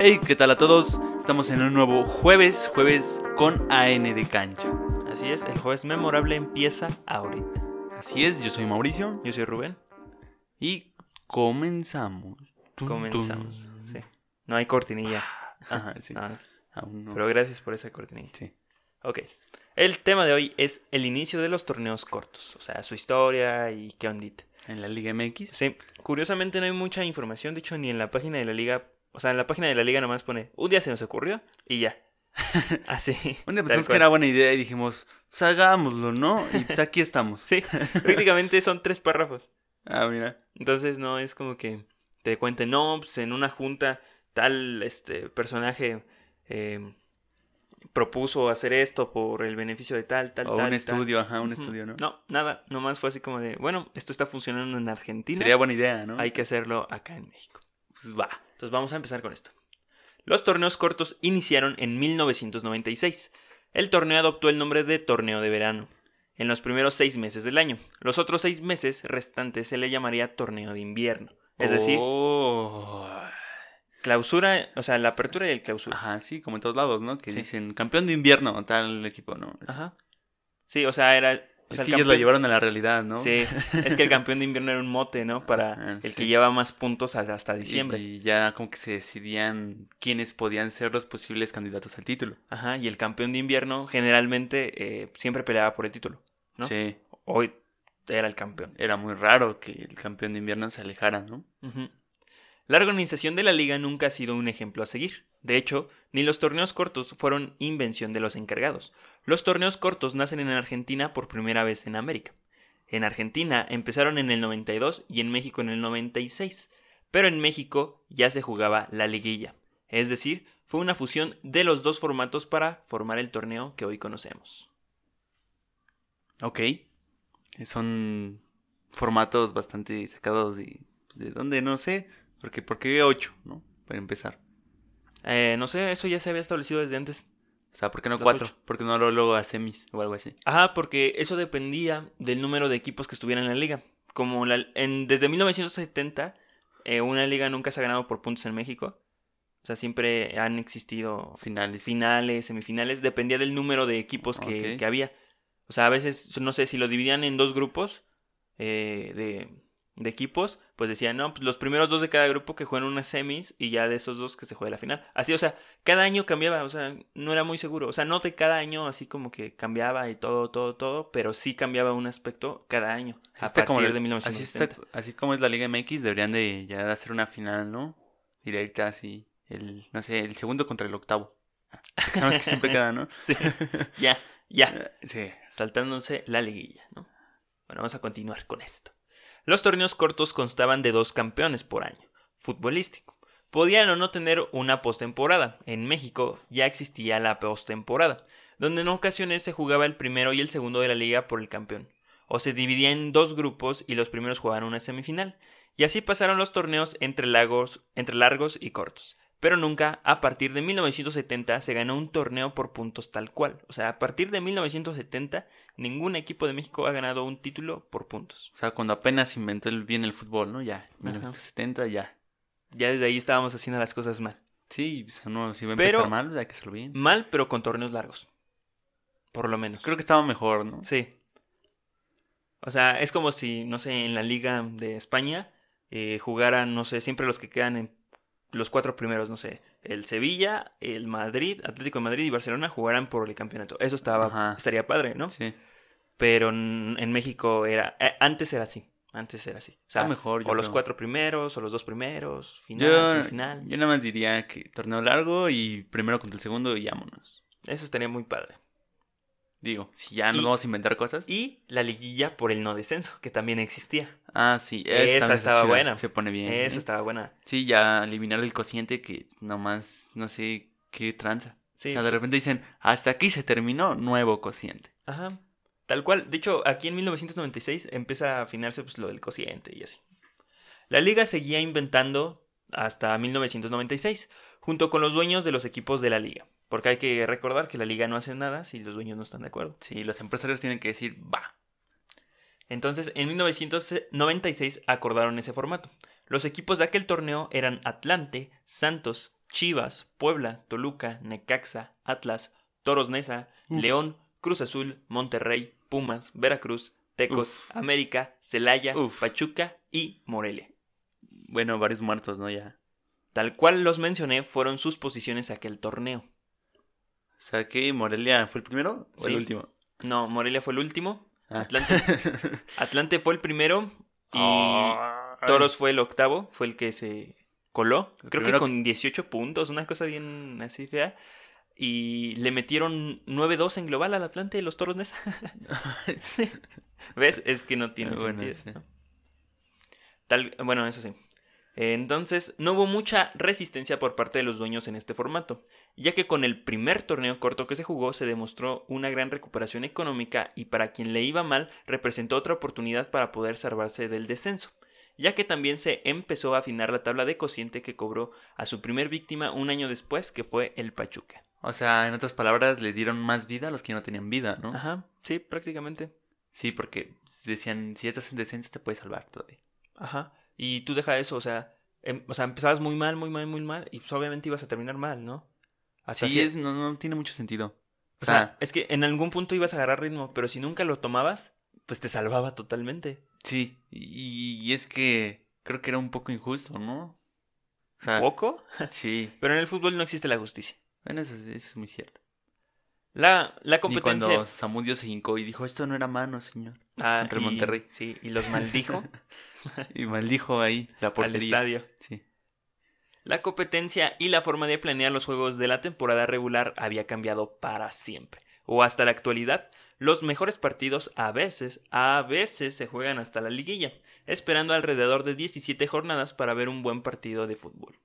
Hey, ¿qué tal a todos? Estamos en un nuevo jueves, jueves con AN de cancha. Así es, el jueves memorable empieza ahorita. Así es, yo soy Mauricio Yo soy Rubén. y comenzamos. Tum, Comenzamos. tum. Sí. No hay cortinilla. Ajá, sí. Ah, Aún no. Pero gracias por esa cortinilla. Sí. Ok. El tema de hoy es el inicio de los torneos cortos. O sea, su historia y qué ondita. En la Liga MX. Sí. Curiosamente no hay mucha información. De hecho, ni en la página de la liga. O sea, en la página de la liga nomás pone un día se nos ocurrió y ya. Así. Un día pensamos que era buena idea y dijimos, pues hagámoslo, ¿no? Y pues aquí estamos. Sí. Prácticamente son tres párrafos. Ah, mira. Entonces no es como que te cuenten, no, pues en una junta tal este personaje eh, propuso hacer esto por el beneficio de tal, tal, O tal. un y estudio, ajá, un estudio, ¿no? No, nada, nomás fue así como de, bueno, esto está funcionando en Argentina, Sería buena idea, ¿no? hay que hacerlo acá en México. Pues va. Entonces vamos a empezar con esto. Los torneos cortos iniciaron en 1996. El torneo adoptó el nombre de torneo de verano en los primeros seis meses del año. Los otros seis meses restantes se le llamaría torneo de invierno. Es decir, Oh. clausura, o sea, la apertura y el clausura. Ajá, sí, como en todos lados, ¿no? Que Sí. dicen campeón de invierno, tal equipo, ¿no? Ajá. Sí, o sea, era. O es sea, que el ellos lo llevaron a la realidad, ¿no? Sí, es que el campeón de invierno era un mote, ¿no? Para Ah, el sí. que lleva más puntos hasta Y- diciembre. Y ya como que se decidían quiénes podían ser los posibles candidatos al título. Ajá, y el campeón de invierno generalmente eh, siempre peleaba por el título, ¿no? Sí, Hoy era el campeón. era muy raro que el campeón de invierno se alejara, ¿no? La organización de la liga nunca ha sido un ejemplo a seguir. De hecho, ni los torneos cortos fueron invención de los encargados. Los torneos cortos nacen en Argentina por primera vez en América. En Argentina empezaron en el 92 y en México en el 96. Pero en México ya se jugaba la liguilla. Es decir, fue una fusión de los dos formatos para formar el torneo que hoy conocemos. Ok. Son formatos bastante sacados de... pues, ¿De dónde? No sé. Porque, ¿Por qué 8, no? Para empezar. Eh, no sé, eso ya se había establecido desde antes. O sea, ¿por qué no Los 4? ocho. ¿Por qué no lo- luego a semis o algo así? Ajá, porque eso dependía del número de equipos que estuvieran en la liga. Como la, en, desde 1970, eh, una liga nunca se ha ganado por puntos en México. O sea, siempre han existido Finales. finales, semifinales. Dependía del número de equipos que, que había. O sea, a veces, no sé, si lo dividían en dos grupos eh, de, de equipos, pues decían, no, pues los primeros dos de cada grupo que juegan unas semis y ya de esos dos que se juegue la final. Así, o sea, cada año cambiaba, o sea, no era muy seguro. O sea, no de cada año así como que cambiaba y todo, todo, todo, pero sí cambiaba un aspecto cada año. Así A partir como de así, 1970. está- así como es la Liga MX, deberían de ya hacer una final, ¿no? Directa, así. El, no sé, el segundo contra el octavo. Son que siempre quedan, ¿no? Sí, ya, ya. Sí. saltándose la liguilla, ¿no? Bueno, vamos a continuar con esto. Los torneos cortos constaban de dos campeones por año, futbolístico. Podían o no tener una postemporada. En México ya existía la postemporada, donde en ocasiones se jugaba el primero y el segundo de la liga por el campeón. O se dividía en dos grupos y los primeros jugaban una semifinal. Y así pasaron los torneos entre, entre largos y cortos. Pero nunca, a partir de 1970, se ganó un torneo por puntos tal cual. O sea, a partir de 1970, ningún equipo de México ha ganado un título por puntos. O sea, cuando apenas inventó el, bien el fútbol, ¿no? Ya, 1970, ya. Ya desde ahí estábamos haciendo las cosas mal. Sí, pues, uno, si va a Pero- empezar mal, hay que hacerlo bien. Mal, pero con torneos largos. Por lo menos. Creo que estaba mejor, ¿no? Sí. O sea, es como si, no sé, en la Liga de España eh, jugaran, no sé, siempre los que quedan en los cuatro primeros, no sé, el Sevilla, el Madrid, Atlético de Madrid y Barcelona jugaran por el campeonato. Eso estaba, Ajá. estaría padre, ¿no? Sí. Pero en, México era, eh, antes era así, antes era así. O sea, mejor, o los cuatro primeros, o los dos primeros, final, Yo, semifinal. yo nada más diría que torneo largo y primero contra el segundo y vámonos. Eso estaría muy padre. Digo, si ya nos Y- vamos a inventar cosas. Y la liguilla por el no descenso, que también existía. Ah, sí. Esa estaba chida, buena. Se pone bien. Esa ¿eh? estaba buena. Sí, ya eliminar el cociente que nomás no sé qué tranza. Sí, o sea, de sí. repente dicen, hasta aquí se terminó, nuevo cociente. Ajá. Tal cual. De hecho, aquí en 1996 empieza a afinarse pues, lo del cociente y así. La liga seguía inventando hasta 1996, junto con los dueños de los equipos de la liga. Porque hay que recordar que la liga no hace nada si los dueños no están de acuerdo. Sí, los empresarios tienen que decir, va. Entonces, en 1996 acordaron ese formato. Los equipos de aquel torneo eran Atlante, Santos, Chivas, Puebla, Toluca, Necaxa, Atlas, Toros Neza, Uf. León, Cruz Azul, Monterrey, Pumas, Veracruz, Tecos, Uf. América, Celaya, Uf. Pachuca y Morelia. Bueno, varios muertos, ¿no? Ya. Tal cual los mencioné fueron sus posiciones aquel torneo. O sea, que Morelia fue el primero o Sí. el último. No, Morelia fue el último, Ah. Atlante, Atlante fue el primero y. Toros fue el octavo, fue el que se coló. El Creo primero- que con 18 puntos, una cosa bien así fea. Y le metieron 9-2 en global al Atlante y los Toros Nesa. Sí. ¿Ves? Es que no tiene Bueno, sentido. sí. ¿no? Tal, bueno, eso sí. Entonces, no hubo mucha resistencia por parte de los dueños en este formato, ya que con el primer torneo corto que se jugó se demostró una gran recuperación económica y para quien le iba mal representó otra oportunidad para poder salvarse del descenso, ya que también se empezó a afinar la tabla de cociente que cobró a su primer víctima un año después, que fue el Pachuca. O sea, en otras palabras, le dieron más vida a los que no tenían vida, ¿no? Ajá, sí, prácticamente. Sí, porque decían, si estás en descenso te puedes salvar todavía. Ajá. Y tú deja eso, o sea, em- o sea, empezabas muy mal, muy mal, muy mal, y pues obviamente ibas a terminar mal, ¿no? Hasta Sí, si- es, no, no tiene mucho sentido. O sea, es que en algún punto ibas a agarrar ritmo, pero si nunca lo tomabas, pues te salvaba totalmente. Sí, y, y es que creo que era un poco injusto, ¿no? O sea, ¿Poco? sí, Pero en el fútbol no existe la justicia. bueno, eso, es- eso es muy cierto. La, la competencia... cuando Samudio se hincó y dijo, esto no era mano, señor. Ah, y- Monterrey. Sí, y los maldijo Y maldijo ahí la al portería. estadio. Sí. La competencia y la forma de planear los juegos de la temporada regular había cambiado para siempre. O hasta la actualidad, los mejores partidos a veces, a veces se juegan hasta la liguilla, esperando alrededor de 17 jornadas para ver un buen partido de fútbol.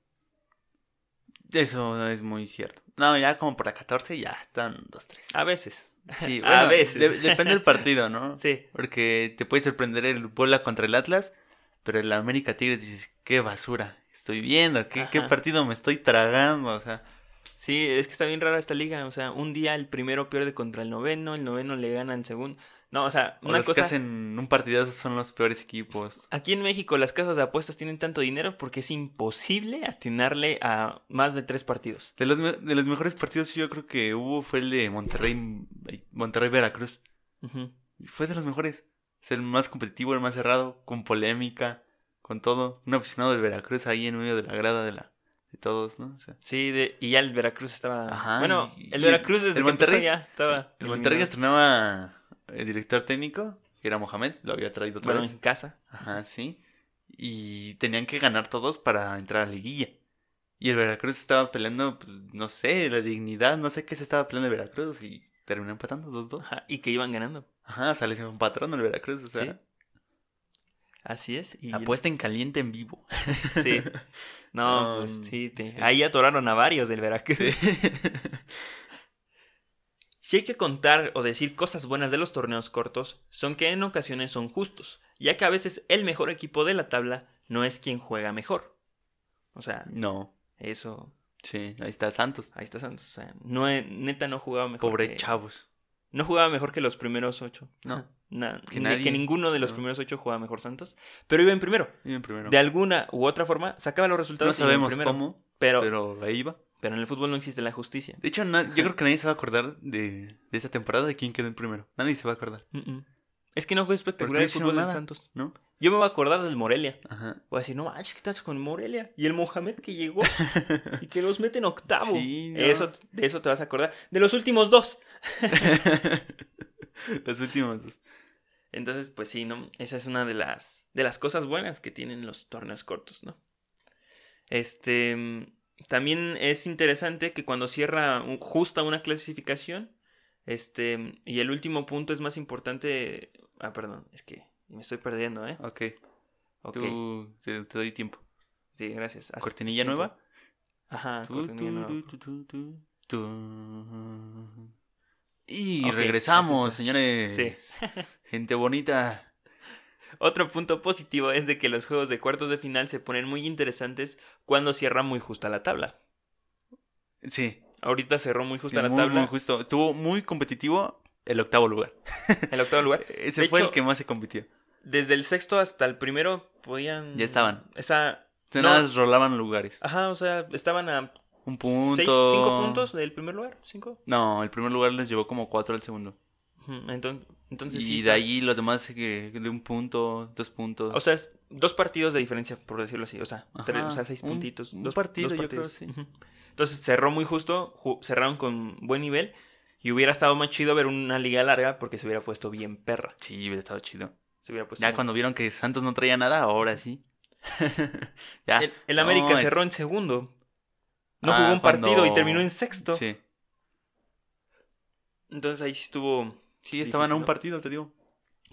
Eso es muy cierto. No, ya como por la 14 ya están dos, tres. A veces. Sí, a veces. de- depende del partido, ¿no? Sí. Porque te puede sorprender el Puebla contra el Atlas, pero el América Tigres dices, qué basura, estoy viendo, qué, qué partido me estoy tragando, o sea, Sí, es que está bien rara esta liga. O sea, un día el primero pierde contra el noveno, el noveno le gana al segundo. No, o sea, o una los que hacen un partidazo son los peores equipos. Aquí en México las casas de apuestas tienen tanto dinero porque es imposible atinarle a más de tres partidos. De los, de los mejores partidos yo creo que hubo fue el de Monterrey, Monterrey Veracruz. Ujú. Fue de los mejores. Es el más competitivo, el más cerrado, con polémica, con todo. Un aficionado de Veracruz ahí en medio de la grada de la de todos, ¿no? O sea, Sí, de, y ya el Veracruz estaba. Ajá, bueno, el Veracruz desde el Monterrey- ya estaba. el Monterrey eliminado. estrenaba el director técnico, que era Mohamed, lo había traído otra Bueno, vez. en casa. Ajá, sí. Y tenían que ganar todos para entrar a la liguilla. Y el Veracruz estaba peleando, pues, no sé, la dignidad, no sé qué se estaba peleando el Veracruz y terminó empatando 2-2. Ajá, y que iban ganando. Ajá, o sea, le hicieron un patrón al Veracruz, o sea, Sí. Así es. Y apuesta en caliente en vivo. Sí. No, Um, pues sí, te- sí. ahí atoraron a varios del Veracruz. Sí. Si hay que contar o decir cosas buenas de los torneos cortos, son que en ocasiones son justos, ya que a veces el mejor equipo de la tabla no es quien juega mejor. O sea, no, eso, sí, ahí está Santos. ahí está Santos. O sea, no, neta no jugaba mejor. Pobre que- chavos. No jugaba mejor que los primeros ocho. No. Na- Que ni- nadie. que ninguno de los No. primeros ocho jugaba mejor Santos. Pero iba en primero. Bien primero. De alguna u otra forma, sacaba los No resultados. iba en sabemos primero. cómo, Pero, pero ahí va. Pero en el fútbol no existe la justicia. De hecho, yo creo que nadie se va a acordar de, de esta temporada de quién quedó en primero. Nadie se va a acordar, Mm, mm. Es que no fue espectacular el fútbol del. Santos. ¿no? Yo me voy a acordar del Morelia. Ajá. Voy a decir, no manches, ¿qué estás con Morelia? Y el Mohamed que llegó y que los mete en octavo. Sí, no. eso, de eso te vas a acordar. De los últimos dos. Los últimos dos. Entonces, pues sí, ¿no? Esa es una de las, de las cosas buenas que tienen los torneos cortos, ¿no? Este. También es interesante que cuando cierra un- justa una clasificación, este. Y el último punto es más importante. Ah, perdón, es que me estoy perdiendo, ¿eh? Ok, Ok. tú, te, te doy tiempo. Sí, gracias. Haz ¿Cortinilla tiempo. nueva? Ajá, cortinilla nueva. Y regresamos, señores. Sí. Gente bonita. Otro punto positivo es de que los juegos de cuartos de final se ponen muy interesantes cuando cierra muy justa la tabla. Sí. Ahorita cerró muy justa sí, la muy, tabla. muy justo. Estuvo muy competitivo el octavo lugar. El octavo lugar. Ese De fue hecho, el que más se compitió. Desde el sexto hasta el primero podían. Ya estaban. Esa. O sea, no. nada rolaban lugares. Ajá, o sea, estaban a Un punto. seis, cinco puntos del primer lugar, cinco. No, el primer lugar les llevó como cuatro al segundo. Entonces, entonces y sí de está- ahí los demás que de un punto, dos puntos. O sea, es dos partidos de diferencia, por decirlo así. O sea, Ajá, tres- o sea seis un- puntitos. un dos, partido, dos yo creo, partidos. Entonces cerró muy justo, ju- cerraron con buen nivel. Y hubiera estado más chido ver una liga larga porque se hubiera puesto bien perra. sí, hubiera estado chido. Se hubiera puesto Ya cuando vieron que Santos no traía nada, ahora sí. ya. El, el América No, cerró es- en segundo. No Ah, jugó un partido y terminó en sexto. Sí. Entonces ahí sí estuvo. Sí, estaban a un partido, te digo.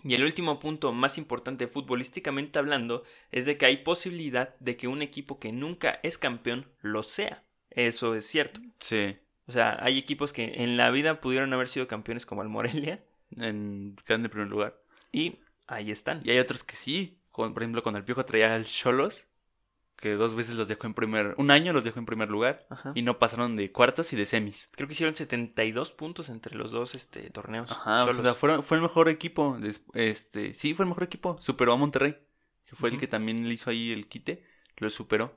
Y el último punto más importante futbolísticamente hablando es de que hay posibilidad de que un equipo que nunca es campeón lo sea. Eso es cierto. Sí. O sea, hay equipos que en la vida pudieron haber sido campeones como el Morelia En, quedan de primer lugar. y ahí están. Y hay otros que sí. Con- por ejemplo, con el Piojo traía al Cholos, que dos veces los dejó en primer. Un año los dejó en primer lugar. Ajá. Y no pasaron de cuartos y de semis. Creo que hicieron 72 puntos entre los dos este, torneos. Ajá, o sea, fueron- fue el mejor equipo. Este, sí, fue el mejor equipo. Superó a Monterrey, que fue el que también le hizo ahí el quite. Lo superó.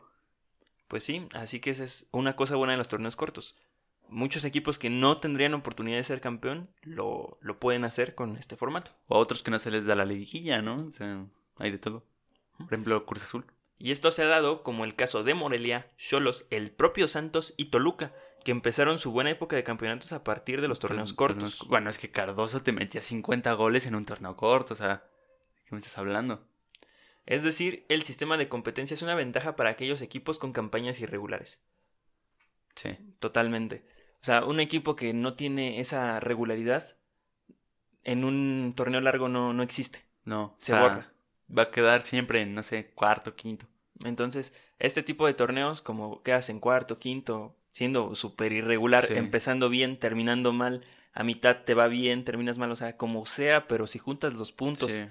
Pues sí, así que esa es una cosa buena de los torneos cortos. Muchos equipos que no tendrían oportunidad de ser campeón lo, lo pueden hacer con este formato. O a otros que no se les da la liguilla, ¿no? O sea, hay de todo. Por ejemplo, Cruz Azul. Y esto se ha dado como el caso de Morelia, Cholos, el propio Santos y Toluca, que empezaron su buena época de campeonatos a partir de los torneos cortos. Torneos- Bueno, es que Cardoso te metía 50 goles en un torneo corto, o sea, ¿de qué me estás hablando? Es decir, el sistema de competencia es una ventaja para aquellos equipos con campañas irregulares. Sí. Totalmente. O sea, un equipo que no tiene esa regularidad en un torneo largo no, no existe. No, o Se sea, borra. Va a quedar siempre en, no sé, cuarto, quinto. Entonces, este tipo de torneos, como quedas en cuarto, quinto, siendo súper irregular, Sí. empezando bien, terminando mal, a mitad te va bien, terminas mal, o sea, como sea, pero si juntas los puntos, Sí.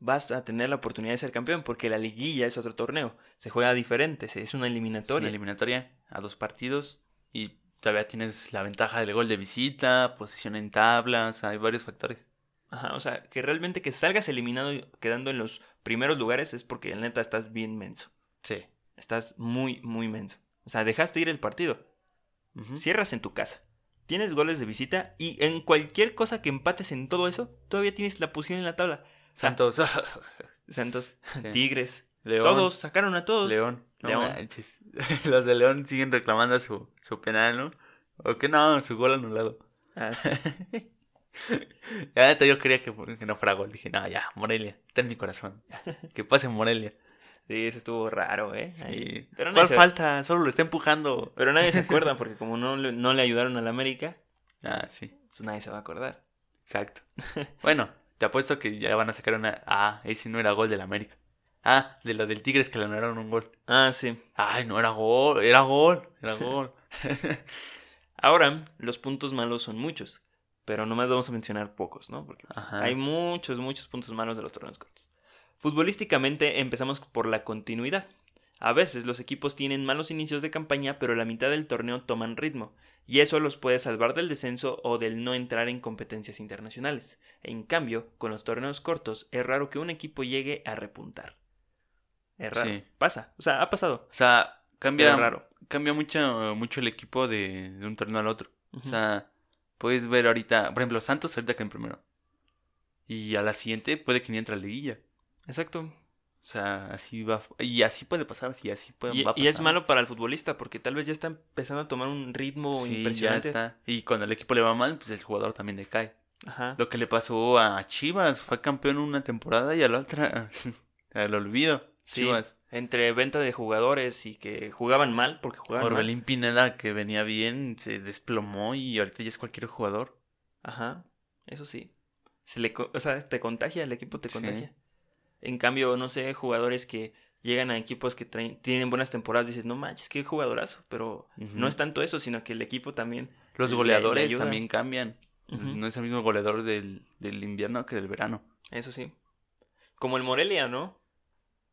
vas a tener la oportunidad de ser campeón, porque la liguilla es otro torneo, se juega diferente, se- es una Es una eliminatoria. eliminatoria a dos partidos y todavía tienes la ventaja del gol de visita, posición en tablas, hay varios factores. Ajá, o sea, que realmente que salgas eliminado y quedando en los primeros lugares es porque neta estás bien menso. Sí. Estás muy, muy menso. O sea, dejaste ir el partido. Cierras en tu casa. Tienes goles de visita y en cualquier cosa que empates en todo eso, todavía tienes la posición en la tabla. Santos, Santos, Sí. Tigres, León, todos, sacaron a todos. León. No León. Los de León siguen reclamando su, su penal, ¿no? O que no, su gol anulado. Ah, sí. Ya neta, yo quería que, que no fuera gol. Dije, no, ya, Morelia, está en mi corazón. ya, que pase Morelia. Sí, eso estuvo raro, ¿eh? Sí. Ahí. Pero, ¿Cuál se, falta? Solo lo está empujando. pero nadie se acuerda porque como no le, no le ayudaron al América, Ah, sí, pues nadie se va a acordar. exacto. Bueno, te apuesto que ya van a sacar una. Ah, ese no era gol del América. Ah, de lo del Tigres que le anularon un gol. Ah, sí. Ay, no era gol, era gol, era gol. Ahora, los puntos malos son muchos, pero nomás vamos a mencionar pocos, ¿no? Porque pues, hay muchos, muchos puntos malos de los torneos cortos. Futbolísticamente empezamos por la continuidad. A veces los equipos tienen malos inicios de campaña, pero la mitad del torneo toman ritmo, y eso los puede salvar del descenso o del no entrar en competencias internacionales. En cambio, con los torneos cortos es raro que un equipo llegue a repuntar. Es raro. Sí. Pasa, o sea, ha pasado. O sea, cambia, raro. cambia mucho, mucho el equipo de, de un torneo al otro. O sea, puedes ver ahorita, por ejemplo, Santos ahorita que en primero. Y a la siguiente puede que ni entre a la liguilla. Exacto. O sea, así va. Y así puede pasar, y así puede, Y, va a y es pasar. malo para el futbolista porque tal vez ya está empezando a tomar un ritmo Sí, ya impresionante. está. Y cuando el equipo le va mal, pues el jugador también decae. Ajá. Lo que le pasó a Chivas, fue campeón una temporada y a la otra al olvido. Sí, Chivas. entre venta de jugadores y que jugaban mal porque jugaban mal. Orbelín Pineda, que venía bien, se desplomó y ahorita ya es cualquier jugador. Ajá. Eso sí. Se le, o sea, te contagia, el equipo te Sí. contagia. En cambio, no sé, jugadores que llegan a equipos que traen- tienen buenas temporadas, dices, no manches, qué jugadorazo. Pero no es tanto eso, sino que el equipo también. Los le- le goleadores también cambian. No es el mismo goleador del, del invierno que del verano. Eso sí. Como el Morelia, ¿no?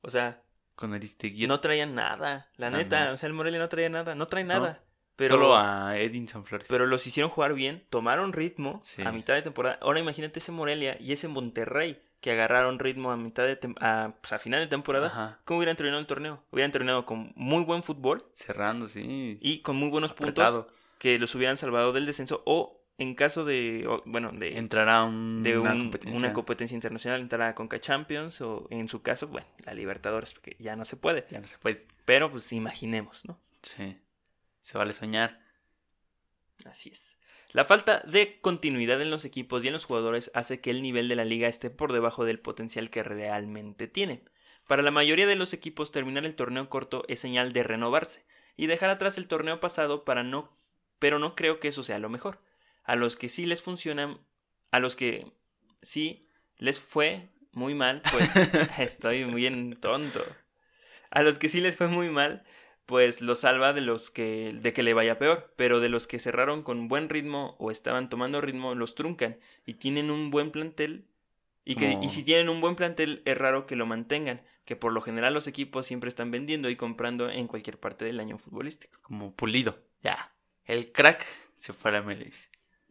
O sea, Con Aristegui. no traían nada. La neta, o sea, el Morelia no traía nada. No trae nada. Pero, Solo a Edinson Flores. pero los hicieron jugar bien, tomaron ritmo Sí. a mitad de temporada. Ahora imagínate ese Morelia y ese Monterrey que agarraron ritmo a mitad de a, pues, a final de temporada, Ajá. ¿cómo hubieran terminado el torneo? Hubieran terminado con muy buen fútbol Cerrando, sí. y con muy buenos puntos que los hubieran salvado del descenso o en caso de, bueno, de, Entrará un, de una un- competencia. una competencia internacional, entrar a Conca Champions o en su caso, bueno, la Libertadores, porque ya no se puede. Ya no se puede. Pero pues imaginemos, ¿no? Sí. Se vale soñar. Así es. La falta de continuidad en los equipos y en los jugadores hace que el nivel de la liga esté por debajo del potencial que realmente tiene. Para la mayoría de los equipos terminar el torneo corto es señal de renovarse y dejar atrás el torneo pasado para no pero no creo que eso sea lo mejor. A los que sí les funcionan, a los que sí les fue muy mal, pues estoy muy en tonto. A los que sí les fue muy mal, pues lo salva de los que de que le vaya peor, pero de los que cerraron con buen ritmo o estaban tomando ritmo los truncan y tienen un buen plantel y que y si tienen un buen plantel es raro que lo mantengan, que por lo general los equipos siempre están vendiendo y comprando en cualquier parte del año futbolístico. Como pulido. Ya. El crack se fue a la MLS.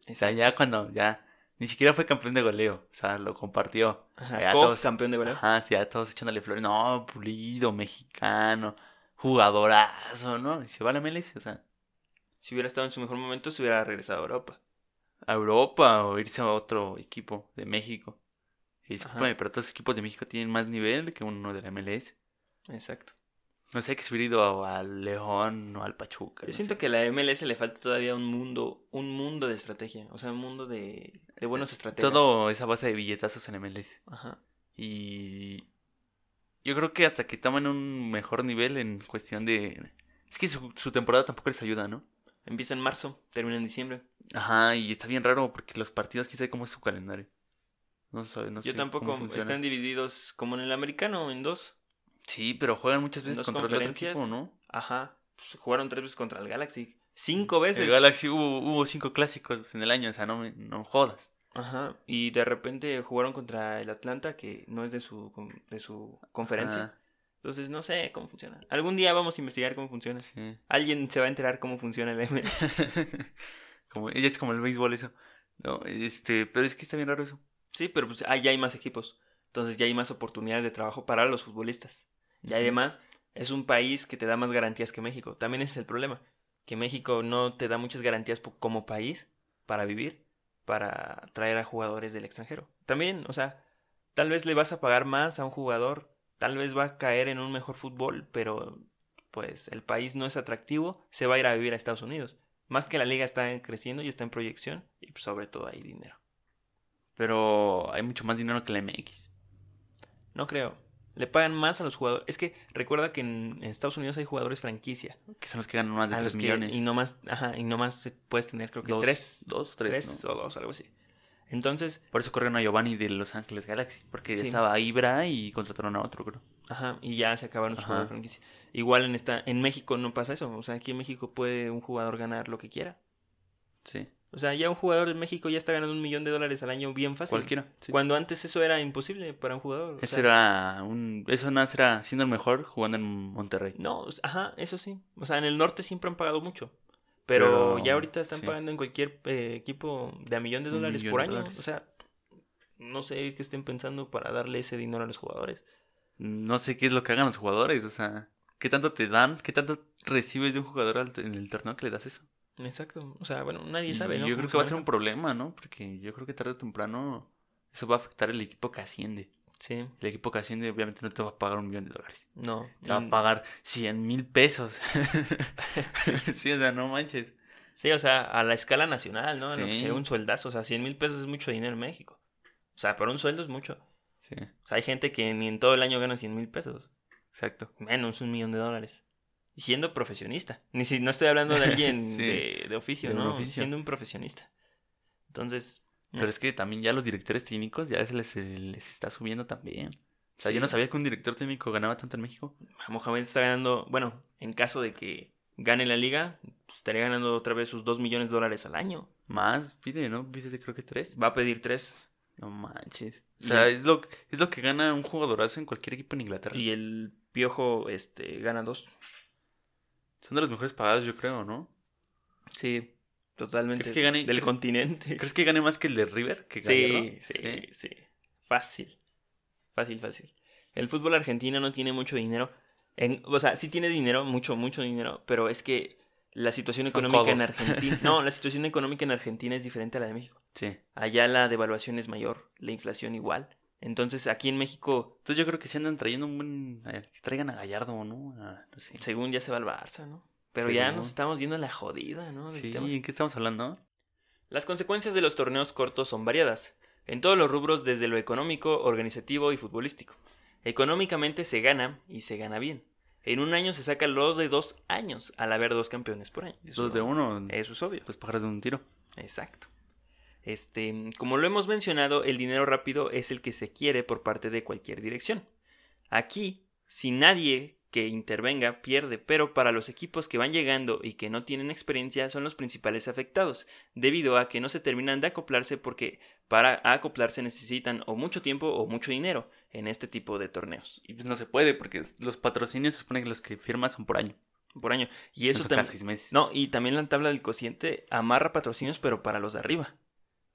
O sea, ya cuando ya. Ni siquiera fue campeón de goleo. O sea, lo compartió. Ajá, todos- campeón de goleo. Ajá, sí, ya todos echándole flores. No, pulido, mexicano, jugadorazo, ¿no? Y se va a la MLS, o sea, Si hubiera estado en su mejor momento, se hubiera regresado a Europa. a Europa o irse a otro equipo de México. Y discúlpame, pero todos los equipos de México tienen más nivel que uno de la MLS. Exacto. No sé, que se hubiera ido al León o al Pachuca. Yo no siento sé. que a la MLS le falta todavía un mundo, un mundo de estrategia, o sea, un mundo de, de buenos estrategas. Todo esa base de billetazos en MLS. Ajá. Y yo creo que hasta que tomen un mejor nivel en cuestión de... Es que su, su temporada tampoco les ayuda, ¿no? Empieza en marzo, termina en diciembre. Ajá, y está bien raro porque los partidos, quién sabe cómo es su calendario. No sabe, no sé Yo tampoco, están divididos como en el americano, en dos. Sí, pero juegan muchas veces contra el otro equipo, ¿no? Ajá. Pues, jugaron tres veces contra el Galaxy. Cinco veces. El Galaxy hubo, hubo cinco clásicos en el año, o sea, no, no jodas. Ajá. Y de repente jugaron contra el Atlanta, que no es de su, de su conferencia. Ajá, Entonces no sé cómo funciona. Algún día vamos a investigar cómo funciona. sí. Alguien se va a enterar cómo funciona el MLS. como, ella es como el béisbol eso. No, este, pero es que está bien raro eso. Sí, pero pues ah, ya hay más equipos. Entonces ya hay más oportunidades de trabajo para los futbolistas. Y además es un país que te da más garantías que México. También ese es el problema. Que México no te da muchas garantías como país para vivir, para traer a jugadores del extranjero. También, o sea, tal vez le vas a pagar más a un jugador, tal vez va a caer en un mejor fútbol, pero pues el país no es atractivo, se va a ir a vivir a Estados Unidos. Más que la liga está creciendo y está en proyección, y sobre todo hay dinero. Pero hay mucho más dinero que la MX. No creo. Le pagan más a los jugadores. Es que recuerda que en, Estados Unidos hay jugadores franquicia. Que son los que ganan más de a 3 los que- millones. y no más, ajá, y no más puedes tener creo que dos, tres, Dos o tres, tres ¿no? o dos, algo así. Entonces, Por eso corrieron a Giovanni de Los Ángeles Galaxy. Porque Sí. estaba Ibra y contrataron a otro, creo. ajá, y ya se acabaron los jugadores franquicia. Igual en esta, en México no pasa eso. O sea, aquí en México puede un jugador ganar lo que quiera. Sí. O sea, ya un jugador de México ya está ganando un millón de dólares al año bien fácil. Cualquiera. sí. Cuando antes eso era imposible para un jugador. Eso sea, era un. Eso no era siendo el mejor jugando en Monterrey. No, ajá, eso sí. O sea, en el norte siempre han pagado mucho. Pero, Pero, ya ahorita están sí. pagando en cualquier eh, equipo de a millón de dólares millón por de año. dólares. O sea, no sé qué estén pensando para darle ese dinero a los jugadores. No sé qué es lo que hagan los jugadores. O sea, ¿qué tanto te dan? ¿Qué tanto recibes de un jugador en el torneo que le das eso? Exacto. O sea, bueno, nadie Y sabe, ¿no? Yo creo que va a ser un problema, ¿no? Porque yo creo que tarde o temprano eso va a afectar al equipo que asciende. Sí, El equipo que asciende obviamente no te va a pagar un millón de dólares. no. Te va a pagar 100 mil pesos. sí, o sea, no manches. Sí, o sea, a la escala nacional, ¿no? En lo que Sí. sea un sueldazo. O sea, 100 mil pesos es mucho dinero en México. O sea, para un sueldo es mucho. Sí, O sea, hay gente que ni en todo el año gana 100 mil pesos. exacto. Menos un millón de dólares. Siendo profesionista. Ni si no estoy hablando de alguien Sí. de, de oficio, De ¿no? oficio. Siendo un profesionista. Entonces, Pero es que también ya los directores técnicos ya se les, les está subiendo también. O sea, Sí. yo no sabía que un director técnico ganaba tanto en México. Mohamed está ganando, bueno, en caso de que gane la liga, pues, estaría ganando otra vez sus 2 millones de dólares al año. Más, pide, ¿no? Pide creo que tres. Va a pedir 3. No manches. O sea, el- es lo, es lo que gana un jugadorazo en cualquier equipo en Inglaterra. Y el piojo este, gana 2. Son de los mejores pagados, yo creo, ¿no? Sí, totalmente. ¿Crees que gane- del crees- continente. ¿Crees que gane más que el de River? Que Sí, sí, sí, Fácil. Fácil, fácil. El fútbol argentino no tiene mucho dinero. En, o sea, sí tiene dinero, mucho, mucho dinero, pero es que la situación Son económica en. Argentina. No, la situación económica en Argentina es diferente a la de México. Sí. Allá la devaluación es mayor, la inflación igual. Entonces aquí en México, Entonces yo creo que se andan trayendo un buen... Que traigan a Gallardo, ¿no? A- no sé. según ya se va al Barça, ¿no? Pero ya nos estamos viendo en la jodida, ¿no? del Sí, tema. ¿en qué estamos hablando? Las consecuencias de los torneos cortos son variadas, en todos los rubros desde lo económico, organizativo y futbolístico. Económicamente se gana y se gana bien. En un año se saca lo de dos años al haber dos campeones por año. Eso Dos de no- uno. Eso es obvio. Dos pájaros de un tiro. Exacto. Este, como lo hemos mencionado, el dinero rápido es el que se quiere por parte de cualquier dirección. Aquí, si nadie que intervenga pierde, pero para los equipos que van llegando y que no tienen experiencia son los principales afectados, debido a que no se terminan de acoplarse porque para acoplarse necesitan o mucho tiempo o mucho dinero en este tipo de torneos Y pues no se puede porque los patrocinios se supone que los que firmas son por año. por año. Y eso también... seis meses. No, y también la tabla del cociente amarra patrocinios, pero para los de arriba.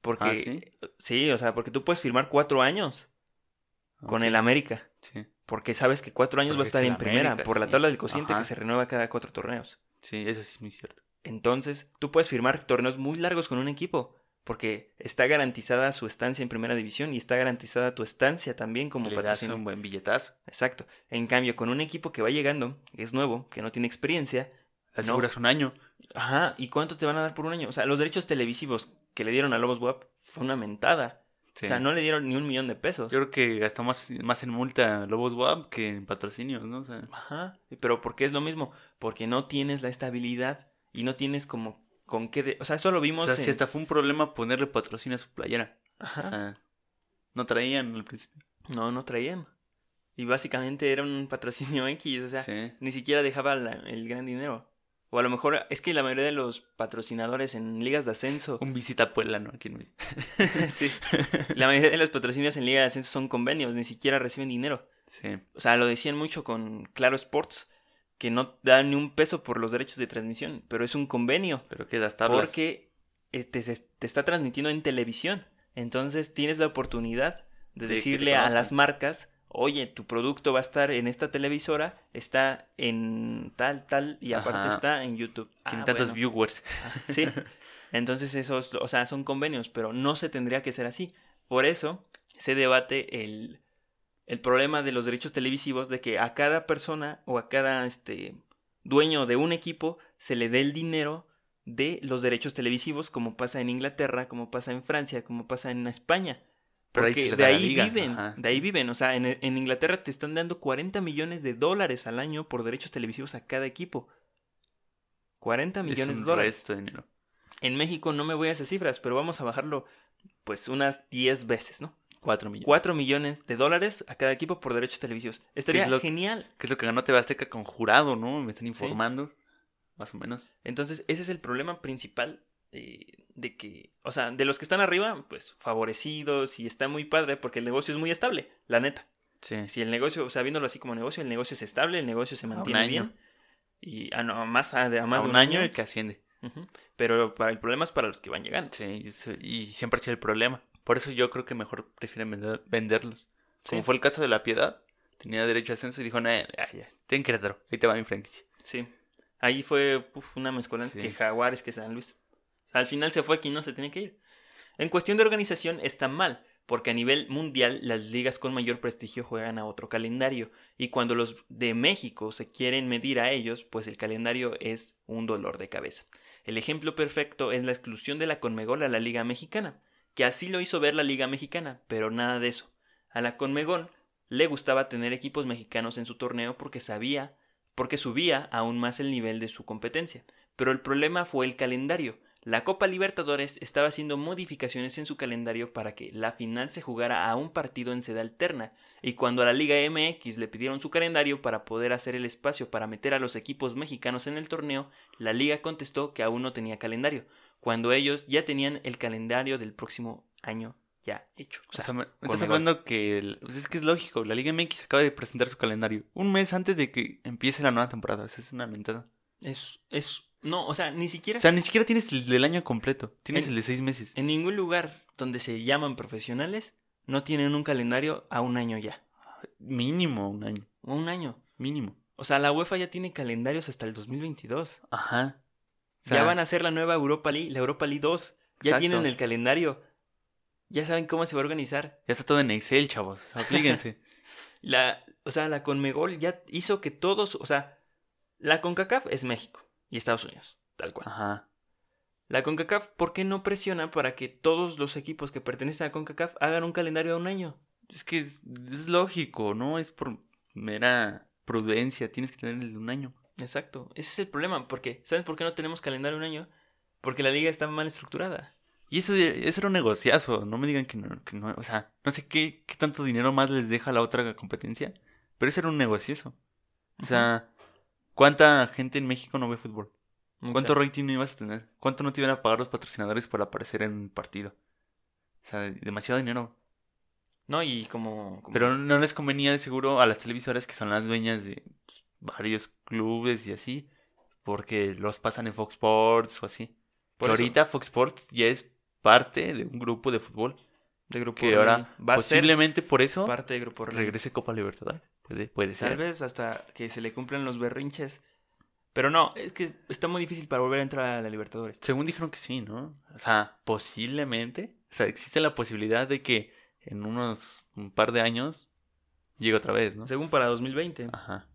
Porque, Ah, ¿sí? sí, o sea, porque tú puedes firmar cuatro años con el América. Sí. Porque sabes que cuatro años va a estar es en primera, por la tabla del cociente Ajá. que se renueva cada cuatro torneos. Sí, eso sí es muy cierto. Entonces, tú puedes firmar torneos muy largos con un equipo, porque está garantizada su estancia en primera división y está garantizada tu estancia también como Le das un buen billetazo. Exacto. En cambio, con un equipo que va llegando, que es nuevo, que no tiene experiencia, No. aseguras un año. Ajá, ¿y cuánto te van a dar por un año? O sea, los derechos televisivos que le dieron a Lobos WAP fue una mentada. Sí. O sea, no le dieron ni un millón de pesos. Yo creo que gastó más, más en multa Lobos WAP que en patrocinios, ¿no? O sea, Ajá, pero ¿por qué es lo mismo? Porque no tienes la estabilidad y no tienes como con qué... de- O sea, eso lo o vimos sea, en... si hasta fue un problema ponerle patrocinio a su playera. Ajá. O sea, no traían al principio. No, no traían. Y básicamente era un patrocinio X, o sea, sí. ni siquiera dejaba la- el gran dinero. O a lo mejor es que la mayoría de los patrocinadores en ligas de ascenso... Un visita a Puebla, ¿no? Aquí en sí. La mayoría de los patrocinios en ligas de ascenso son convenios, ni siquiera reciben dinero. Sí. O sea, lo decían mucho con Claro Sports, que no dan ni un peso por los derechos de transmisión, pero es un convenio. Pero que las tablas. Porque eh, te, te está transmitiendo en televisión. Entonces tienes la oportunidad de decirle a las marcas, oye, tu producto va a estar en esta televisora, está en tal, tal, y aparte Ajá. está en YouTube. Tiene Ah, tantos bueno. viewers. Sí. Entonces esos, o sea, son convenios, pero no se tendría que ser así. Por eso se debate el, el problema de los derechos televisivos de que a cada persona o a cada este dueño de un equipo se le dé el dinero de los derechos televisivos, como pasa en Inglaterra, como pasa en Francia, como pasa en España. Pero ahí Porque le de ahí viven, Ajá, de ahí viven. O sea, en, en Inglaterra te están dando 40 millones de dólares al año por derechos televisivos a cada equipo. 40 Es millones un de dólares. resto de dinero. En México no me voy a esas cifras, pero vamos a bajarlo pues unas 10 veces, ¿no? Cuatro millones. 4 millones de dólares a cada equipo por derechos televisivos. Estaría es lo- genial. Que es lo que ganó TV Azteca con jurado, ¿no? Me están informando. Más o menos. Entonces, ese es el problema principal eh, de que, o sea, de los que están arriba, pues favorecidos y está muy padre porque el negocio es muy estable, la neta. Sí. Si el negocio, o sea, viéndolo así como negocio, el negocio es estable, el negocio se un mantiene año. bien. Y a, no, a más, a, de- a más a de un año el que asciende. Pero para, el problema es para los que van llegando. Sí, eso- y siempre ha sido el problema. Por eso yo creo que mejor prefieren vender- venderlos. Como Sí. fue el caso de La Piedad, tenía derecho a ascenso y dijo, no, ya, ya, ten Querétaro, ahí te va mi franquicia. Sí. Ahí fue uf, una mezcolanza Sí. que Jaguares, que San Luis. Al final se fue aquí, no se tenía que ir. En cuestión de organización está mal, porque a nivel mundial las ligas con mayor prestigio juegan a otro calendario, y cuando los de México se quieren medir a ellos, pues el calendario es un dolor de cabeza. El ejemplo perfecto es la exclusión de la Conmebol a la Liga Mexicana, que así lo hizo ver la Liga Mexicana, pero nada de eso. A la Conmebol le gustaba tener equipos mexicanos en su torneo porque sabía porque subía aún más el nivel de su competencia. Pero el problema fue el calendario. La Copa Libertadores estaba haciendo modificaciones en su calendario para que la final se jugara a un partido en sede alterna, y cuando a la Liga MX le pidieron su calendario para poder hacer el espacio para meter a los equipos mexicanos en el torneo, la liga contestó que aún no tenía calendario, cuando ellos ya tenían el calendario del próximo año ya hecho. O O sea, me- estás hablando que... el- pues es que es lógico, la Liga MX acaba de presentar su calendario. Un mes antes de que empiece la nueva temporada. O sea, es una mentada. es, es, no, o sea, ni siquiera O sea, ni siquiera tienes el del año completo. Tienes En- el de seis meses. En ningún lugar donde se llaman profesionales no tienen un calendario a un año ya. Mínimo un año. Un año. Mínimo. O sea, la UEFA ya tiene calendarios hasta el 2022. Ajá. O ya van a hacer la nueva Europa League, la Europa League 2. Ya Exacto. tienen el calendario. Ya saben cómo se va a organizar. Ya está todo en Excel, chavos. Aplíquense. La, o sea, la Conmebol ya hizo que todos, o sea, la CONCACAF es México y Estados Unidos, tal cual. Ajá. La CONCACAF, ¿por qué no presiona para que todos los equipos que pertenecen a CONCACAF hagan un calendario de un año? Es que es, es lógico, ¿no? Es por mera prudencia. Tienes que tener el de un año. Exacto, ese es el problema, porque ¿sabes por qué no tenemos calendario de un año? Porque la liga está mal estructurada. Y eso, eso era un negociazo. No me digan que no, que no. O sea, no sé qué, qué tanto dinero más les deja la otra competencia. Pero eso era un negociazo. O sea, ¿cuánta gente en México no ve fútbol? ¿Cuánto Mucha. rating no ibas a tener? ¿Cuánto no te iban a pagar los patrocinadores por aparecer en un partido? O sea, demasiado dinero. No, y como... como- Pero no les convenía de seguro a las televisoras que son las dueñas de pues, varios clubes y así. Porque los pasan en Fox Sports o así. Por eso, ahorita Fox Sports ya es parte de un grupo de fútbol. de Grupo Que ahora va a ser posiblemente por eso parte de Grupo regrese Copa Libertadores. Puede, puede Tal ser. vez hasta que se le cumplan los berrinches. Pero no, es que está muy difícil para volver a entrar a la Libertadores. Según dijeron que sí, ¿no? O sea, posiblemente. O sea, existe la posibilidad de que en unos un par de años llegue otra vez, ¿no? Según para 2020. Ajá.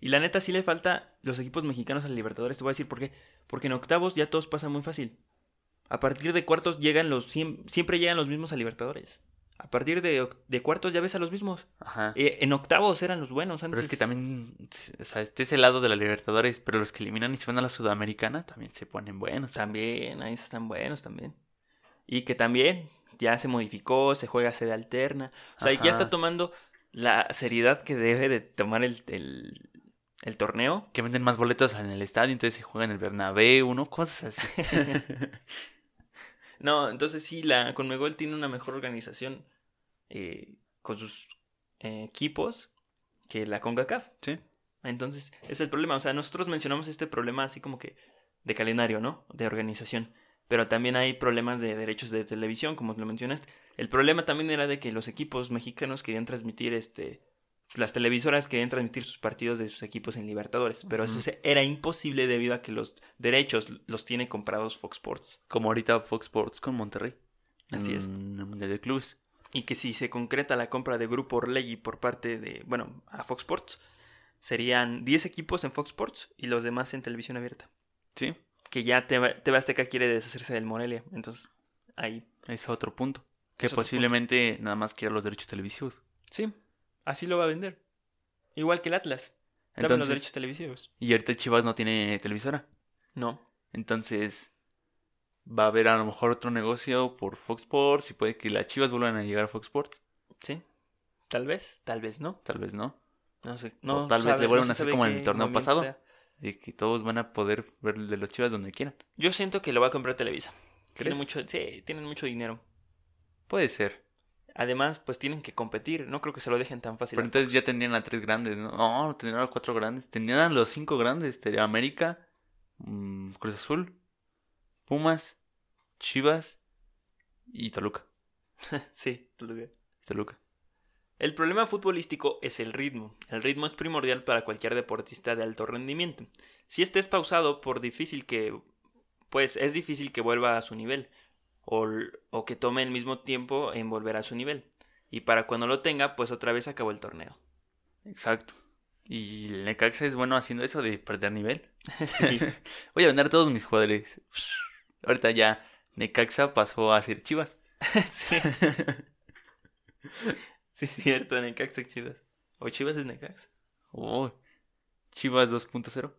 Y la neta sí le falta los equipos mexicanos a la Libertadores. Te voy a decir por qué. Porque en octavos ya todos pasan muy fácil. A partir de cuartos llegan los siem- siempre llegan los mismos a Libertadores. A partir de, de cuartos ya ves a los mismos. Ajá. Eh, en octavos eran los buenos antes. Pero es que también, o sea, este es el lado de la Libertadores, pero los que eliminan y se van a la Sudamericana también se ponen buenos. También, ahí están buenos también. Y que también ya se modificó, se juega sede alterna. O sea, Ajá. ya está tomando la seriedad que debe de tomar el, el, el torneo. Que venden más boletos en el estadio, entonces se juega en el Bernabéu, ¿no? Cosas así. No, entonces sí, la Conmebol tiene una mejor organización eh, con sus eh, equipos que la CONCACAF. sí. Entonces, ese es el problema. O sea, nosotros mencionamos este problema así como que de calendario, ¿no? De organización. Pero también hay problemas de derechos de televisión, como lo mencionaste. El problema también era de que los equipos mexicanos querían transmitir, este, las televisoras querían transmitir sus partidos de sus equipos en Libertadores. Pero eso era imposible debido a que los derechos los tiene comprados Fox Sports. Como ahorita Fox Sports con Monterrey. Así es. En el Mundial de Clubes. Y que si se concreta la compra de Grupo Orlegui por parte de, bueno, a Fox Sports, serían 10 equipos en Fox Sports y los demás en televisión abierta. Sí. Que ya TV, Azteca quiere deshacerse del Morelia. Entonces, ahí. Es otro punto. Que Es posiblemente nada más quiera los derechos televisivos. Sí, así lo va a vender. Igual que el Atlas. Dame los Entonces, derechos televisivos. y ahorita Chivas no tiene televisora. No. Entonces, va a haber a lo mejor otro negocio por Fox Sports y puede que las Chivas vuelvan a llegar a Fox Sports. Sí. Tal vez, tal vez no. Tal vez no. No sé. No tal vez le vuelvan no a hacer como en el torneo pasado. sea. De que todos van a poder ver de las Chivas donde quieran. Yo siento que lo va a comprar Televisa. Tiene ¿Crees? mucho, sí, tienen mucho dinero. Puede ser. Además, pues tienen que competir. No creo que se lo dejen tan fácil. Pero entonces Fox. ya tendrían a tres grandes, ¿no? No, tendrían a cuatro grandes. Tendrían a los cinco grandes. América, mm, Cruz Azul, Pumas, Chivas y Toluca. sí, digo. Toluca. El problema futbolístico es el ritmo. El ritmo es primordial para cualquier deportista de alto rendimiento. Si este es pausado, por difícil que pues es difícil que vuelva a su nivel o, o que tome el mismo tiempo en volver a su nivel. Y para cuando lo tenga, pues otra vez acabó el torneo. Exacto. Y el Necaxa es bueno haciendo eso de perder nivel. Sí. Voy a vender a todos mis jugadores. Ahorita ya Necaxa pasó a ser Chivas. sí. Sí, es cierto, Necaxa Chivas. O Chivas es Necaxa. Oh, Chivas 2.0.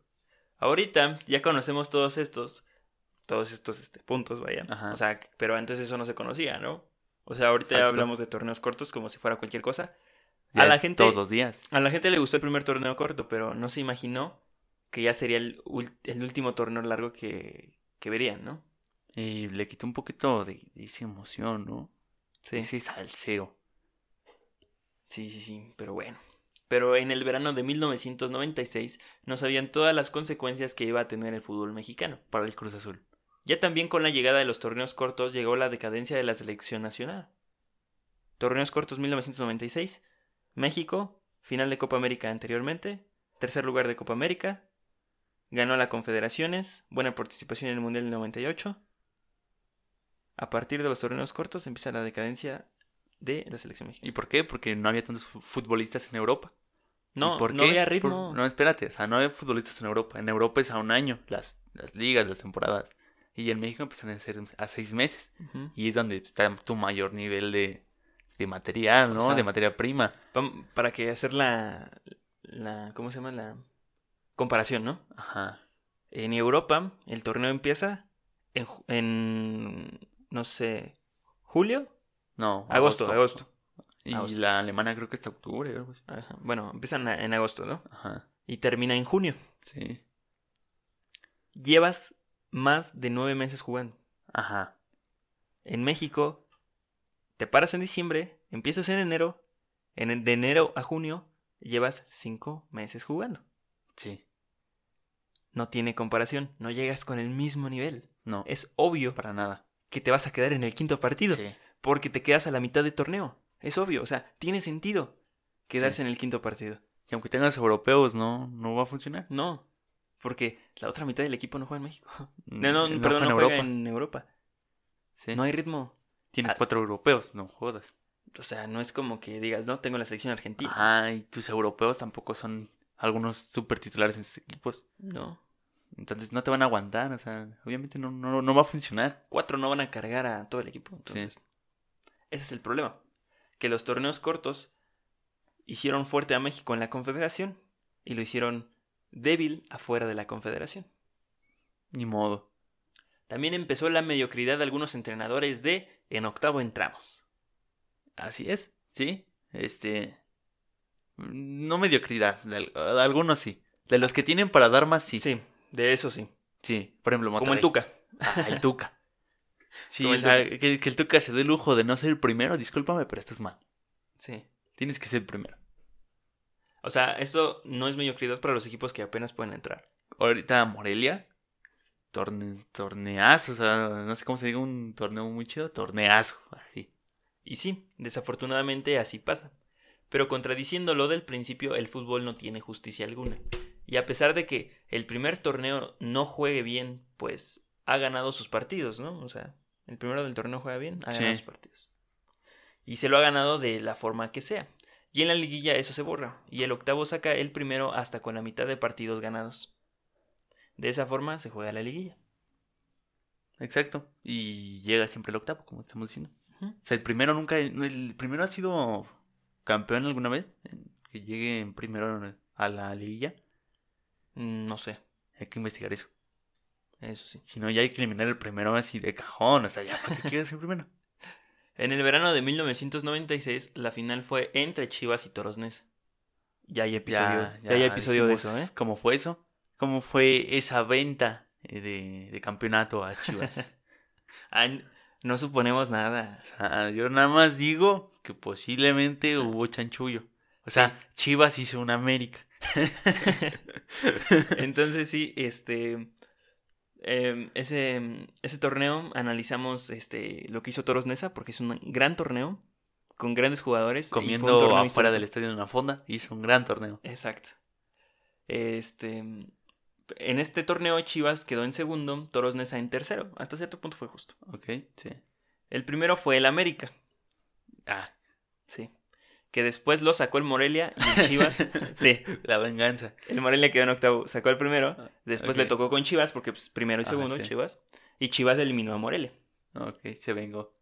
Ahorita ya conocemos todos estos, todos estos este, puntos, vaya. Ajá. O sea, pero antes eso no se conocía, ¿no? O sea, ahorita ya hablamos de torneos cortos como si fuera cualquier cosa. Ya A la gente- Todos los días. A la gente le gustó el primer torneo corto, pero no se imaginó que ya sería el, el último torneo largo que, que verían, ¿no? Y le quitó un poquito de, de esa emoción, ¿no? Sí. Ese salseo. Sí, sí, sí, pero bueno. Pero en el verano de 1996 no sabían todas las consecuencias que iba a tener el fútbol mexicano. Para el Cruz Azul. Ya también con la llegada de los torneos cortos llegó la decadencia de la selección nacional. Torneos cortos 1996. México, final de Copa América anteriormente, tercer lugar de Copa América, ganó la Confederaciones, buena participación en el Mundial del 98. A partir de los torneos cortos empieza la decadencia de la selección mexicana. ¿Y por qué? Porque no había tantos fu- futbolistas en Europa. ¿Y No, por no qué? había Por- ritmo. no, espérate, o sea, no había futbolistas en Europa. En Europa es a un año, las, las ligas, las temporadas. Y en México empiezan a ser a seis meses. Y es donde está tu mayor nivel de, de material, ¿no? sea, de materia prima. Para que hacer la, la. ¿Cómo se llama? La comparación, ¿no? Ajá. En Europa, el torneo empieza en no sé, julio, No. agosto, agosto. Y Agosto. la alemana creo que está octubre o algo así. Ajá. Bueno, empiezan en agosto, ¿no? Ajá. Y termina en junio. Sí. Llevas más de nueve meses jugando. Ajá. En México, te paras en diciembre, empiezas en enero, en, de enero a junio, llevas cinco meses jugando. Sí. No tiene comparación, no llegas con el mismo nivel. No. Es obvio para nada. Que te vas a quedar en el quinto partido. Sí. Porque te quedas a la mitad de torneo. Es obvio, o sea, tiene sentido quedarse Sí. en el quinto partido. Y aunque tengas europeos, no, no va a funcionar. No, porque la otra mitad del equipo no juega en México. Mm, No, no, no perdón, juega no en juega Europa. en Europa. Sí. No hay ritmo. Tienes Ah. cuatro europeos, no jodas. O sea, no es como que digas, no, tengo la selección argentina. Ajá, y tus europeos tampoco son algunos super titulares en sus equipos. No. Entonces no te van a aguantar, o sea, obviamente no, no, no va a funcionar. Cuatro no van a cargar a todo el equipo. Entonces, ese es el problema. Que los torneos cortos hicieron fuerte a México en la Confederación y lo hicieron débil afuera de la Confederación. Ni modo. También empezó la mediocridad de algunos entrenadores de en octavo entramos. Así es, sí. Este. No mediocridad, de, al- de algunos sí. De los que tienen para dar más. Sí, Sí, de eso sí. por ejemplo, Como el. Tuca. Ah, el Tuca. Sí, o sea, que, que el Tuca se dé el lujo de no ser el primero, discúlpame, pero estás mal. Sí. Tienes que ser el primero. O sea, esto no es mediocridad para los equipos que apenas pueden entrar. Ahorita Morelia, torne, torneazo, o sea, no sé cómo se diga, un torneo muy chido, torneazo, así. Y sí, desafortunadamente así pasa. Pero contradiciendo lo del principio, el fútbol no tiene justicia alguna. Y a pesar de que el primer torneo no juegue bien, pues ha ganado sus partidos, ¿no? O sea, el primero del torneo juega bien, ha Sí. ganado sus partidos. Y se lo ha ganado de la forma que sea. Y en la liguilla eso se borra. Y el octavo saca el primero hasta con la mitad de partidos ganados. De esa forma se juega la liguilla. Exacto. Y llega siempre el octavo, como estamos diciendo. O sea, el primero nunca, el primero ha sido campeón alguna vez, que llegue en primero a la liguilla. Mm, No sé, Hay que investigar eso. eso sí. Si no, ya hay que eliminar el primero así de cajón. O sea, ya, ¿para qué quieres ser primero? En el verano de 1996, la final fue entre Chivas y Toros Neza. Ya hay episodio, ya, hay episodio de eso, ¿eh? ¿Cómo fue eso? ¿Cómo fue esa venta eh, de, de campeonato a Chivas? Ay, no suponemos nada. o sea, yo nada más digo que posiblemente hubo chanchullo. O sea, Chivas hizo una América. Entonces sí, este... em, ese, ese torneo analizamos este, lo que hizo Toros Neza porque es un gran torneo con grandes jugadores. Comiendo torneo afuera histórico. del estadio de una fonda. Hizo un gran torneo. Exacto. Este, en este torneo Chivas quedó en segundo, Toros Neza en tercero. Hasta cierto punto fue justo. Ok, sí. El primero fue el América. Ah, Sí. Que después lo sacó el Morelia y el Chivas. sí. la venganza. El Morelia quedó en octavo. Sacó el primero. Después le tocó con Chivas, porque pues, primero y Ajá, segundo, sí. Chivas. Y Chivas eliminó a Morelia. Ok, se vengó.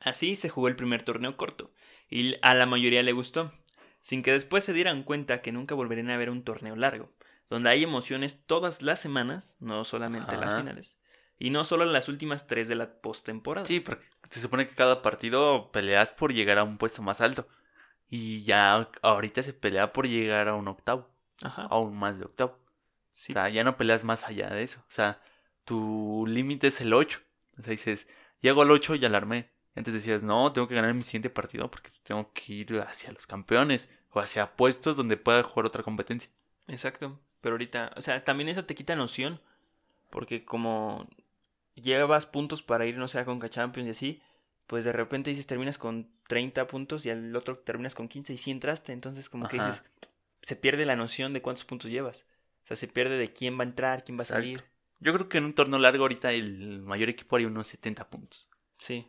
Así se jugó el primer torneo corto. Y a la mayoría le gustó. Sin que después se dieran cuenta que nunca volverían a ver un torneo largo. Donde hay emociones todas las semanas, no solamente en las finales. Y no solo en las últimas tres de la postemporada. Sí, porque se supone que cada partido peleas por llegar a un puesto más alto. Y ya ahorita se pelea por llegar a un octavo. Ajá. Aún más de octavo. Sí. O sea, ya no peleas más allá de eso. O sea, tu límite es el 8. O sea, dices, llego al 8 y alarmé. Antes decías, no, tengo que ganar mi siguiente partido porque tengo que ir hacia los campeones o hacia puestos donde pueda jugar otra competencia. Exacto. Pero ahorita, o sea, también eso te quita noción. Porque como llevas puntos para ir, no sé, a Conca Champions y así, pues de repente dices, terminas con 30 puntos y al otro terminas con 15 y sí entraste. Entonces, como que dices, se pierde la noción de cuántos puntos llevas. O sea, se pierde de quién va a entrar, quién va a salir. Yo creo que en un torneo largo ahorita el mayor equipo haría unos 70 puntos. Sí,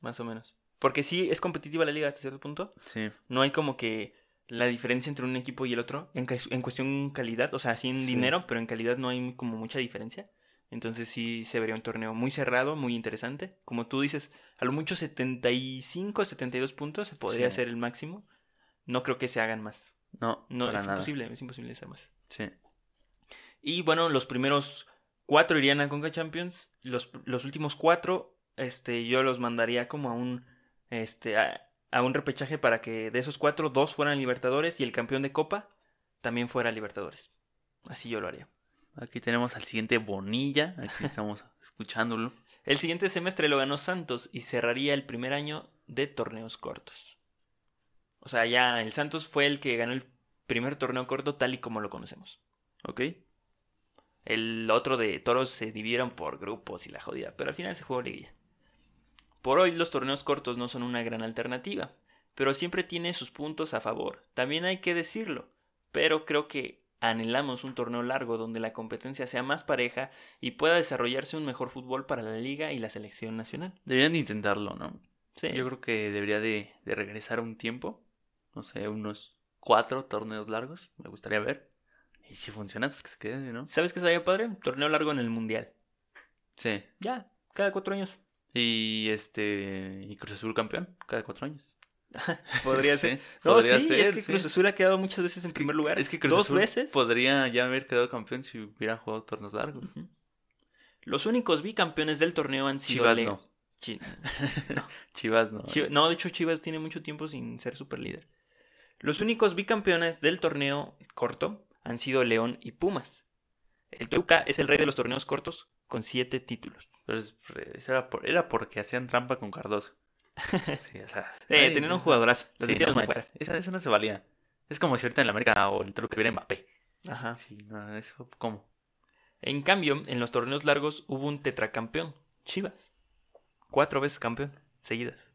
más o menos. Porque sí es competitiva la liga hasta cierto punto. Sí. No hay como que la diferencia entre un equipo y el otro en, en cuestión calidad, o sea, sí en Sí. dinero, pero en calidad no hay como mucha diferencia. Entonces sí se vería un torneo muy cerrado, muy interesante. Como tú dices, a lo mucho 75, 72 puntos se podría Sí. ser el máximo. No creo que se hagan más. No, No, para es nada. imposible, es imposible hacer más. Sí. Y bueno, los primeros cuatro irían a Conca Champions. Los, los últimos cuatro, este, yo los mandaría como a un, este, a, a un repechaje para que de esos cuatro, dos fueran Libertadores y el campeón de Copa también fuera Libertadores. Así yo lo haría. Aquí tenemos al siguiente Bonilla. Aquí estamos escuchándolo. El siguiente semestre lo ganó Santos y cerraría el primer año de torneos cortos. O sea, ya el Santos fue el que ganó el primer torneo corto tal y como lo conocemos. ¿Ok? El otro de toros se dividieron por grupos y la jodida, pero al final se jugó liguilla. Por hoy los torneos cortos no son una gran alternativa, pero siempre tiene sus puntos a favor. También hay que decirlo, pero creo que anhelamos un torneo largo donde la competencia sea más pareja y pueda desarrollarse un mejor fútbol para la liga y la selección nacional. Deberían de intentarlo, ¿no? Sí, Yo creo que debería de, de regresar un tiempo. No sé, unos cuatro torneos largos. Me gustaría ver. Y si funciona, pues que se quede, ¿no? ¿Sabes qué estaría padre? Torneo largo en el mundial. Sí. Ya, cada cuatro años. Y este. Y Cruz Azul campeón, cada cuatro años. Podría Sí, ser. No, podría sí, ser, es que sí. Cruz Azul ha quedado muchas veces en primer lugar. Es que Cruz Dos Azul veces. podría ya haber quedado campeón si hubiera jugado torneos largos. Los únicos bicampeones del torneo han sido Chivas no. Chi- Chivas no. No, de hecho Chivas tiene mucho tiempo sin ser super líder. Los únicos bicampeones del torneo corto han sido León y Pumas. El Toluca es el rey de los torneos cortos con siete títulos. Pero es- era, por- era porque hacían trampa con Cardoso. Sí, o sea. Eh, un jugadorazo. Los Sí, no, fuera. eso, eso no se valía. Es como si ahorita en la América o el Toluca hubiera Mbappé. Ajá. Sí, no, eso, ¿cómo? En cambio, en los torneos largos hubo un tetracampeón, Chivas. Cuatro veces campeón, seguidas.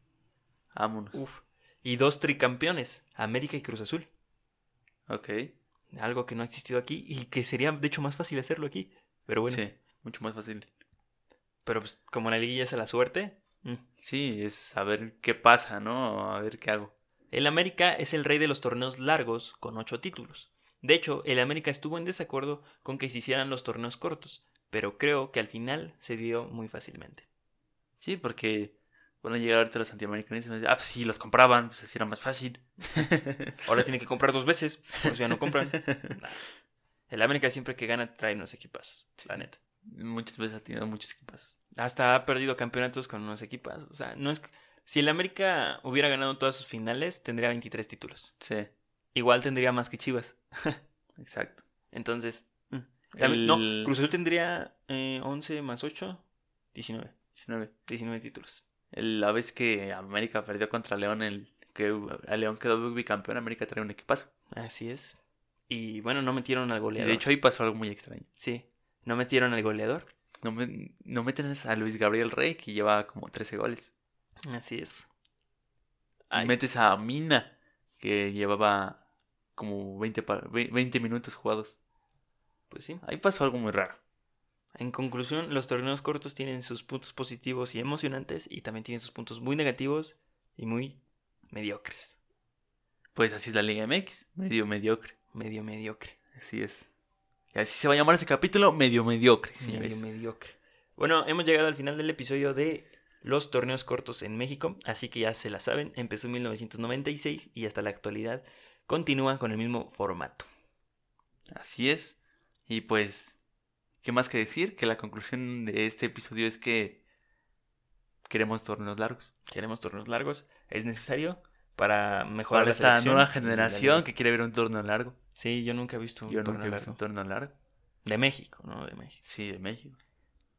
Vámonos. Uf. Y dos tricampeones, América y Cruz Azul. Ok. Algo que no ha existido aquí y que sería de hecho más fácil hacerlo aquí. Pero bueno, Sí, mucho más fácil. pero pues como la liguilla es a la suerte. Mm. Sí, es saber qué pasa, ¿no? A ver qué hago. El América es el rey de los torneos largos con ocho títulos. De hecho, el América estuvo en desacuerdo con que se hicieran los torneos cortos, pero creo que al final se dio muy fácilmente. Sí, porque van a llegar ahorita los antiamericanistas y ah, pues sí, los compraban, pues así era más fácil. Ahora tiene que comprar dos veces, por ya no compran. Nah. El América siempre que gana trae unos equipazos, la neta. Muchas veces ha tenido muchos equipos. Hasta ha perdido campeonatos con unos equipazos. O sea, no es... Si el América hubiera ganado todas sus finales, tendría 23 títulos. Sí, Igual tendría más que Chivas. exacto. Entonces... mm. También- No, El- Cruz Azul tendría eh, 11 más 8, 19. 19. 19 títulos. El- La vez que América perdió contra León, el que a León quedó bicampeón, América trae un equipazo. Así es. Y bueno, no metieron al goleador. de hecho ahí pasó algo muy extraño. sí, no metieron al goleador. No, me- no meten a Luis Gabriel Rey, que lleva como 13 goles. Así es. Ay, Metes a Mina, que llevaba como 20, pa- ve- 20 minutos jugados. pues sí. Ahí pasó algo muy raro. En conclusión, los torneos cortos tienen sus puntos positivos y emocionantes y también tienen sus puntos muy negativos y muy mediocres. Pues así es la Liga MX, medio mediocre. Medio mediocre. Así es. Y así se va a llamar ese capítulo, medio mediocre, señores. Medio mediocre. Bueno, hemos llegado al final del episodio de los torneos cortos en México, así que ya se la saben, empezó en 1996 y hasta la actualidad continúa con el mismo formato. Así es. Y pues, ¿qué más que decir? Que la conclusión de este episodio es que queremos torneos largos. Queremos torneos largos, es necesario para mejorar Para la esta nueva generación que quiere ver un torneo largo. Sí, yo nunca he visto un Yo torneo nunca he visto largo. un torneo largo. De México, ¿no? De México. Sí, de México.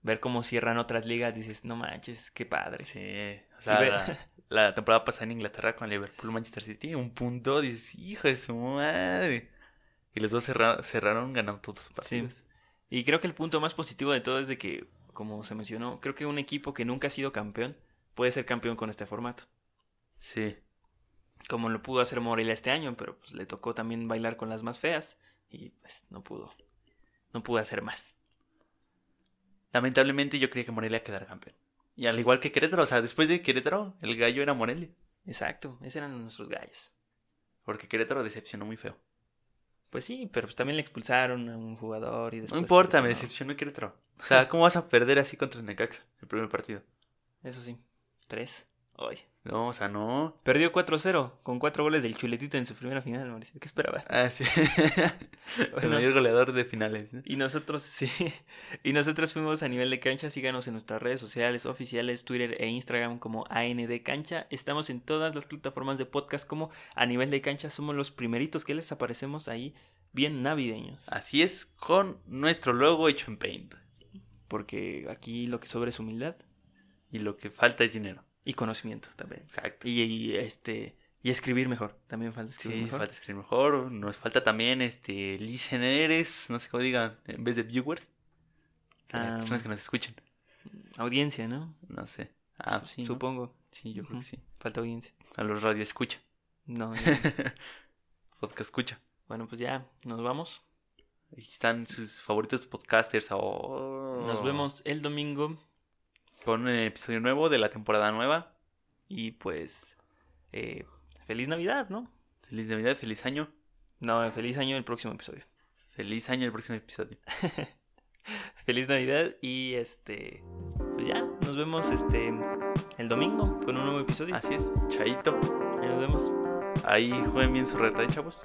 Ver cómo cierran otras ligas, dices, no manches, qué padre. Sí. O sea, la, la temporada pasada en Inglaterra con Liverpool Manchester City, un punto, dices, hijo de su madre. Y los dos cerra- cerraron ganando todos sus partidos. Y creo que el punto más positivo de todo es de que, como se mencionó, creo que un equipo que nunca ha sido campeón puede ser campeón con este formato. Sí. Como lo pudo hacer Morelia este año, pero pues le tocó también bailar con las más feas y pues no pudo. No pudo hacer más. Lamentablemente yo creía que Morelia quedara campeón. Y al igual que Querétaro, o sea, después de Querétaro, el gallo era Morelia. Exacto, esos eran nuestros gallos. Porque Querétaro decepcionó muy feo. Pues sí, pero pues también le expulsaron a un jugador y después... No importa, me decepcionó Querétaro. O sea, ¿cómo vas a perder así contra el Necaxa el primer partido? Eso sí, tres. No, o sea, no. Perdió 4-0 con cuatro goles del Chuletita en su primera final, Mauricio. ¿Qué esperabas? Ah, sí. el mayor goleador de finales. ¿no? Y nosotros, sí. Y nosotros fuimos a nivel de cancha. Síganos en nuestras redes sociales oficiales, Twitter e Instagram como AND Cancha. Estamos en todas las plataformas de podcast como a nivel de cancha. Somos los primeritos que les aparecemos ahí, bien navideños. Así es, con nuestro logo hecho en Paint. Porque aquí lo que sobra es humildad Y lo que falta es dinero. Y conocimiento también. Exacto. Y, y, este. Y escribir mejor. También falta escribir Sí, mejor. falta escribir mejor. Nos falta también este listeners, no sé cómo digan, en vez de viewers. Ah, personas que nos escuchen. Audiencia, ¿no? No sé. Ah. Supongo. Sí, yo creo que sí. Falta audiencia. A los radio escucha. No. no. Podcast escucha. bueno, pues ya, nos vamos. Aquí están sus favoritos podcasters. Oh. Nos vemos el domingo. Con un episodio nuevo de la temporada nueva. Y pues. eh, feliz Navidad, ¿no? Feliz Navidad, feliz año. No, feliz año el próximo episodio. Feliz año el próximo episodio. Feliz Navidad y este. Pues ya, nos vemos este. El domingo con un nuevo episodio. Así es, chaito. Ahí nos vemos. Ahí jueguen bien su reta, chavos.